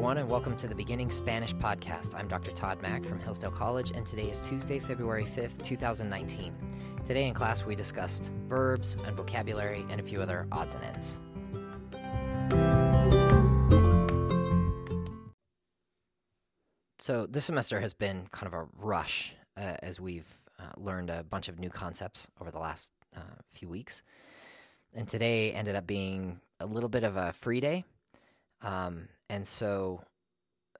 everyone, and welcome to the Beginning Spanish Podcast. I'm Dr. Todd Mack from Hillsdale College, and today is Tuesday, February 5th, 2019. Today in class, we discussed verbs and vocabulary and a few other odds and ends. So, this semester has been kind of a rush uh, as we've uh, learned a bunch of new concepts over the last uh, few weeks. And today ended up being a little bit of a free day. Um, and so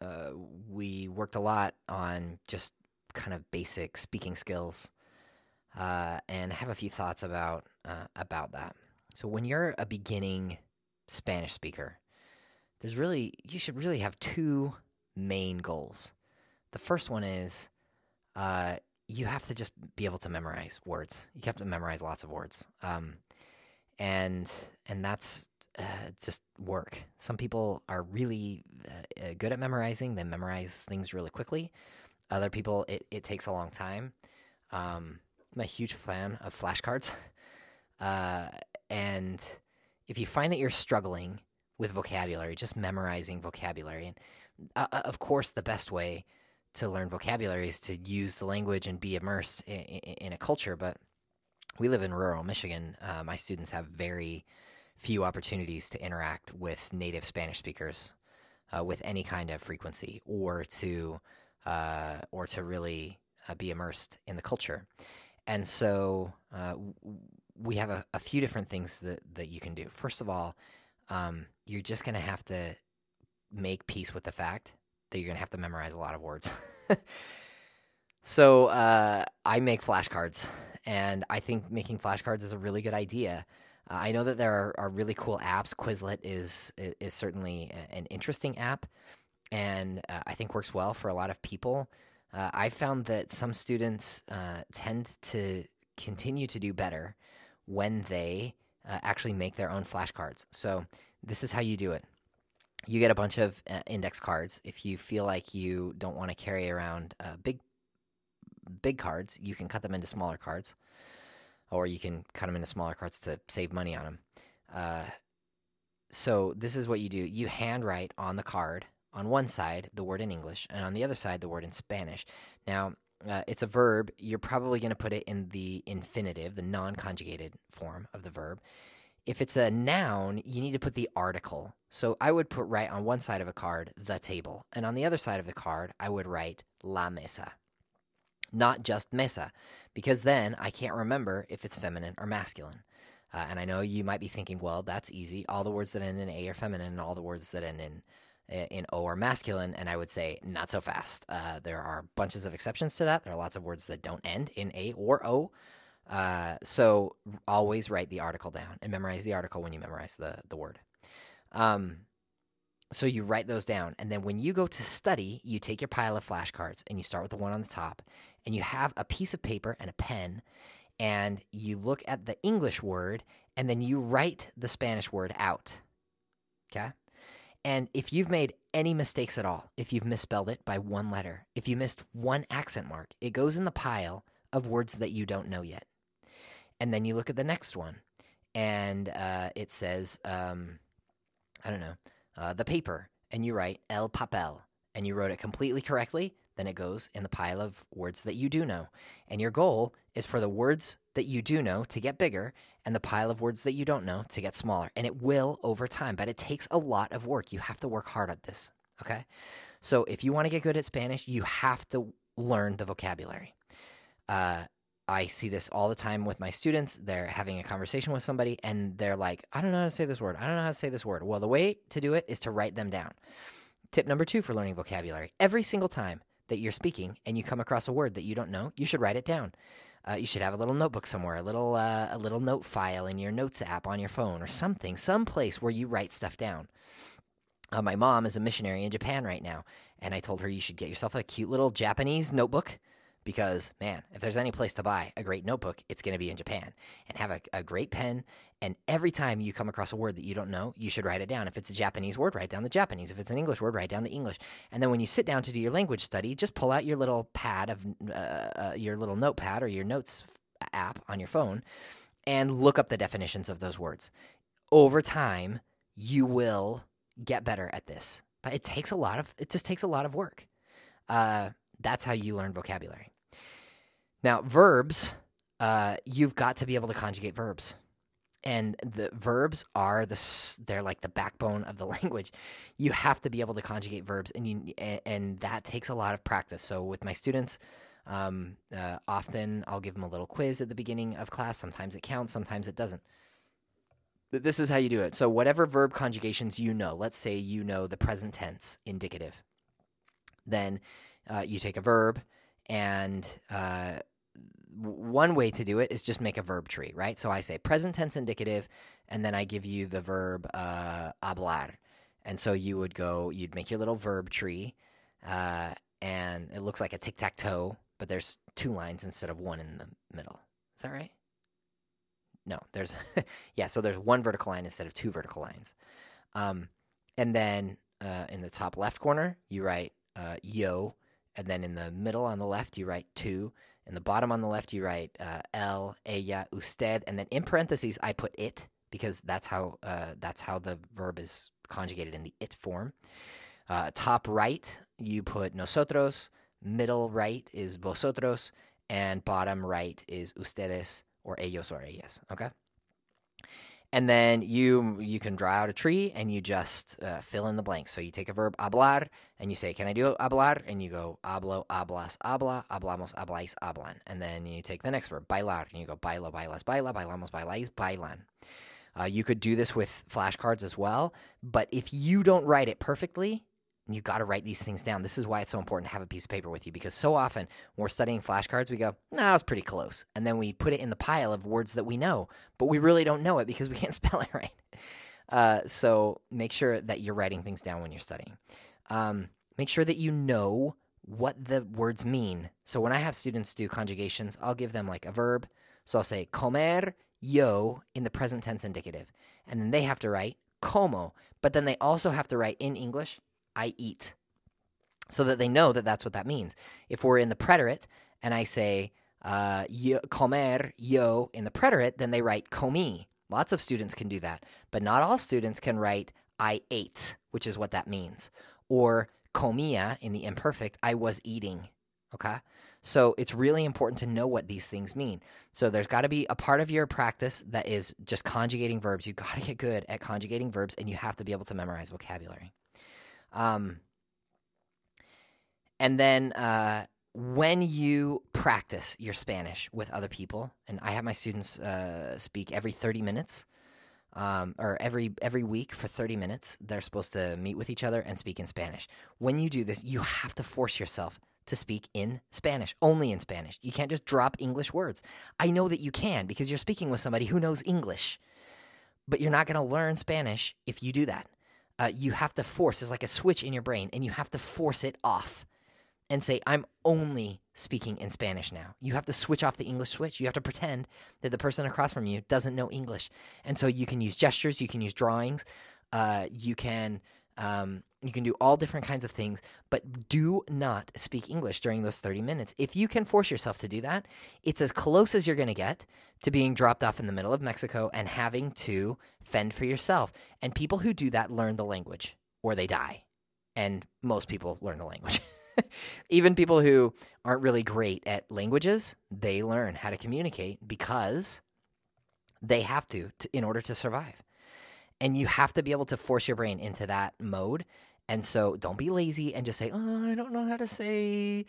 uh, we worked a lot on just kind of basic speaking skills uh, and have a few thoughts about uh, about that. So when you're a beginning Spanish speaker, there's really you should really have two main goals. The first one is uh, you have to just be able to memorize words. You have to memorize lots of words, um, and and that's uh, just work. Some people are really uh, uh, good at memorizing; they memorize things really quickly. Other people, it, it takes a long time. Um, I'm a huge fan of flashcards, uh, and if you find that you're struggling with vocabulary, just memorizing vocabulary, and uh, uh, of course, the best way to learn vocabulary is to use the language and be immersed in, in, in a culture. But we live in rural Michigan. My students have very few opportunities to interact with native Spanish speakers uh, with any kind of frequency, or to uh, or to really uh, be immersed in the culture. And so uh, we have a, a, few different things that that you can do. First of all, um, you're just going to have to make peace with the fact that you're going to have to memorize a lot of words. so uh, I make flashcards, and I think making flashcards is a really good idea. Uh, I know that there are, are, really cool apps. Quizlet is is certainly an interesting app, and uh, I think works well for a lot of people. Uh, I found that some students uh, tend to continue to do better when they uh, actually make their own flashcards. So this is how you do it. You get a bunch of uh, index cards. If you feel like you don't want to carry around big big cards, you can cut them into smaller cards or you can cut them into smaller cards to save money on them. Uh, so this is what you do: you handwrite on the card on one side the word in English, and on the other side the word in Spanish. Now. Uh, it's a verb. You're probably going to put it in the infinitive, the non conjugated form of the verb. If it's a noun, you need to put the article. So I would put right on one side of a card, the table. And on the other side of the card, I would write la mesa not just mesa, because then I can't remember if it's feminine or masculine. Uh, and I know you might be thinking, well, that's easy. All the words that end in A are feminine, and all the words that end in in O are masculine. And I would say, not so fast. Uh, there are bunches of exceptions to that. There are lots of words that don't end in A or O. Uh, so always write the article down and memorize the article when you memorize the the word. Um, so you write those down. And then when you go to study, you take your pile of flashcards and you start with the one on the top. And you have a piece of paper and a pen. And you look at the English word and then you write the Spanish word out. Okay? And if you've made any mistakes at all, if you've misspelled it by one letter, if you missed one accent mark, it goes in the pile of words that you don't know yet. And then you look at the next one and uh, it says, um, I don't know uh, the paper and you write el papel and you wrote it completely correctly, then it goes in the pile of words that you do know. And your goal is for the words that you do know to get bigger and the pile of words that you don't know to get smaller. And it will over time, but it takes a lot of work. You have to work hard at this. Okay. So if you want to get good at Spanish, you have to learn the vocabulary. Uh, I see this all the time with my students. They're having a conversation with somebody and they're like, I don't know how to say this word. I don't know how to say this word. Well, the way to do it is to write them down. Tip number two for learning vocabulary every single time that you're speaking and you come across a word that you don't know, you should write it down. Uh, you should have a little notebook somewhere, a little uh, a little note file in your notes app on your phone or something, some place where you write stuff down. Uh, my mom is a missionary in Japan right now, and I told her you should get yourself a cute little Japanese notebook because man, if there's any place to buy a great notebook, it's going to be in Japan. And have a, a, great pen. And every time you come across a word that you don't know, you should write it down. If it's a Japanese word, write down the Japanese. If it's an English word, write down the English. And then when you sit down to do your language study, just pull out your little pad of uh, uh, your little notepad or your notes app on your phone and look up the definitions of those words. Over time, you will get better at this but it takes a lot of it just takes a lot of work. Uh, that's how you learn vocabulary. Now, verbs, uh, you've got to be able to conjugate verbs. And the verbs are the they're like the backbone of the language. You have to be able to conjugate verbs and you and that takes a lot of practice. So with my students um, uh, often i'll give them a little quiz at the beginning of class. Sometimes it counts sometimes it doesn't. This is how you do it. So whatever verb conjugations you know let's say you know the present tense indicative then uh, you take a verb and uh, one way to do it is just make a verb tree, right? So I say present tense indicative, and then I give you the verb uh, hablar. And so you would go, you'd make your little verb tree, uh, and it looks like a tic tac toe, but there's tú lines instead of one in the middle. Is that right? No, there's, yeah, so there's one vertical line instead of two vertical lines. Um, and then uh, in the top left corner, you write uh, yo, and then in the middle on the left, you write two in the bottom on the left, you write uh, el, ella, usted, and then in parentheses, I put it because that's how uh, that's how the verb is conjugated in the it form. Uh, top right, you put nosotros. Middle right is vosotros, and bottom right is ustedes or ellos or ellas. Okay and then you you can draw out a tree and you just uh, fill in the blanks. So you take a verb hablar and you say, "Can I do hablar?" And you go hablo, hablas, habla, hablamos, habláis, hablan. And then you take the next verb bailar and you go bailo, bailas, baila, bailamos, bailáis, bailan. Uh, you could do this with flashcards as well, but if you don't write it perfectly, you got to write these things down. This is why it's so important to have a piece of paper with you because so often when we're studying flashcards, we go, "No, nah, was pretty close," and then we put it in the pile of words that we know, but we really don't know it because we can't spell it right. Uh, so make sure that you're writing things down when you're studying. Um, make sure that you know what the words mean. So when I have students do conjugations, I'll give them like a verb. So I'll say comer yo in the present tense indicative, and then they have to write como, but then they also have to write in English I eat, so that they know that that's what that means. If we're in the preterite and I say uh, yo, comer, yo, in the preterite, then they write comí. Lots of students can do that, but not all students can write I ate, which is what that means. Or comía in the imperfect, I was eating. Okay? So it's really important to know what these things mean. So there's got to be a part of your practice that is just conjugating verbs. You got to get good at conjugating verbs and you have to be able to memorize vocabulary. Um, and then uh, when you practice your Spanish with other people, and I have my students uh, speak every 30 minutes. Um, or every every week for 30 minutes they're supposed to meet with each other and speak in spanish. When you do this you have to force yourself to speak in spanish only in spanish. You can't just drop english words. I know that you can because you're speaking with somebody who knows english but you're not going to learn spanish if you do that uh, you have to force, it's like a switch in your brain, and you have to force it off and say, I'm only speaking in Spanish now. You have to switch off the English switch. You have to pretend that the person across from you doesn't know English. And so you can use gestures, you can use drawings, uh, you can um, you can do all different kinds of things, but do not speak English during those 30 minutes. If you can force yourself to do that, it's as close as you're going to get to being dropped off in the middle of Mexico and having to fend for yourself. And people who do that learn the language or they die. And most people learn the language. Even people who aren't really great at languages, they learn how to communicate because they have to, to in order to survive and you have to be able to force your brain into that mode and so don't be lazy and just say, oh, I don't know how to say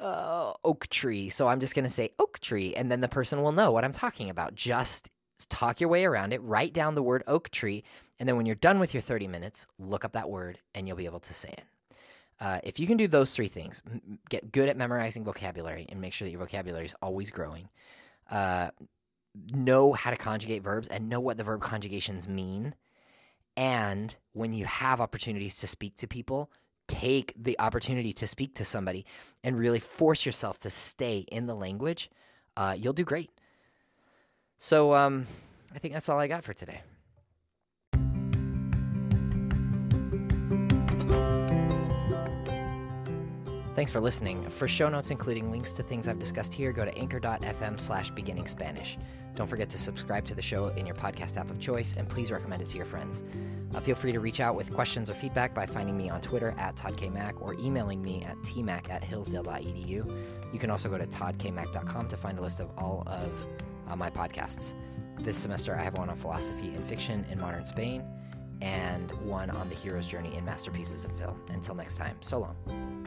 uh, oak tree. So I'm just going to say oak tree. And then the person will know what I'm talking about. Just talk your way around it, write down the word oak tree. And then when you're done with your 30 minutes, look up that word and you'll be able to say it. Uh, if you can do those three things, get good at memorizing vocabulary and make sure that your vocabulary is always growing, uh, know how to conjugate verbs and know what the verb conjugations mean and when you have opportunities to speak to people, take the opportunity to speak to somebody and really force yourself to stay in the language. Uh, you'll do great. So um, I think that's all I got for today. Thanks for listening. For show notes, including links to things I've discussed here, go to anchor.fm slash beginning Spanish. Don't forget to subscribe to the show in your podcast app of choice, and please recommend it to your friends. Uh, feel free to reach out with questions or feedback by finding me on Twitter at ToddKMac or emailing me at tmac at hillsdale.edu. You can also go to toddkmac.com to find a list of all of uh, my podcasts. This semester, I have one on philosophy and fiction in modern Spain and one on the hero's journey in masterpieces of film. Until next time, so long.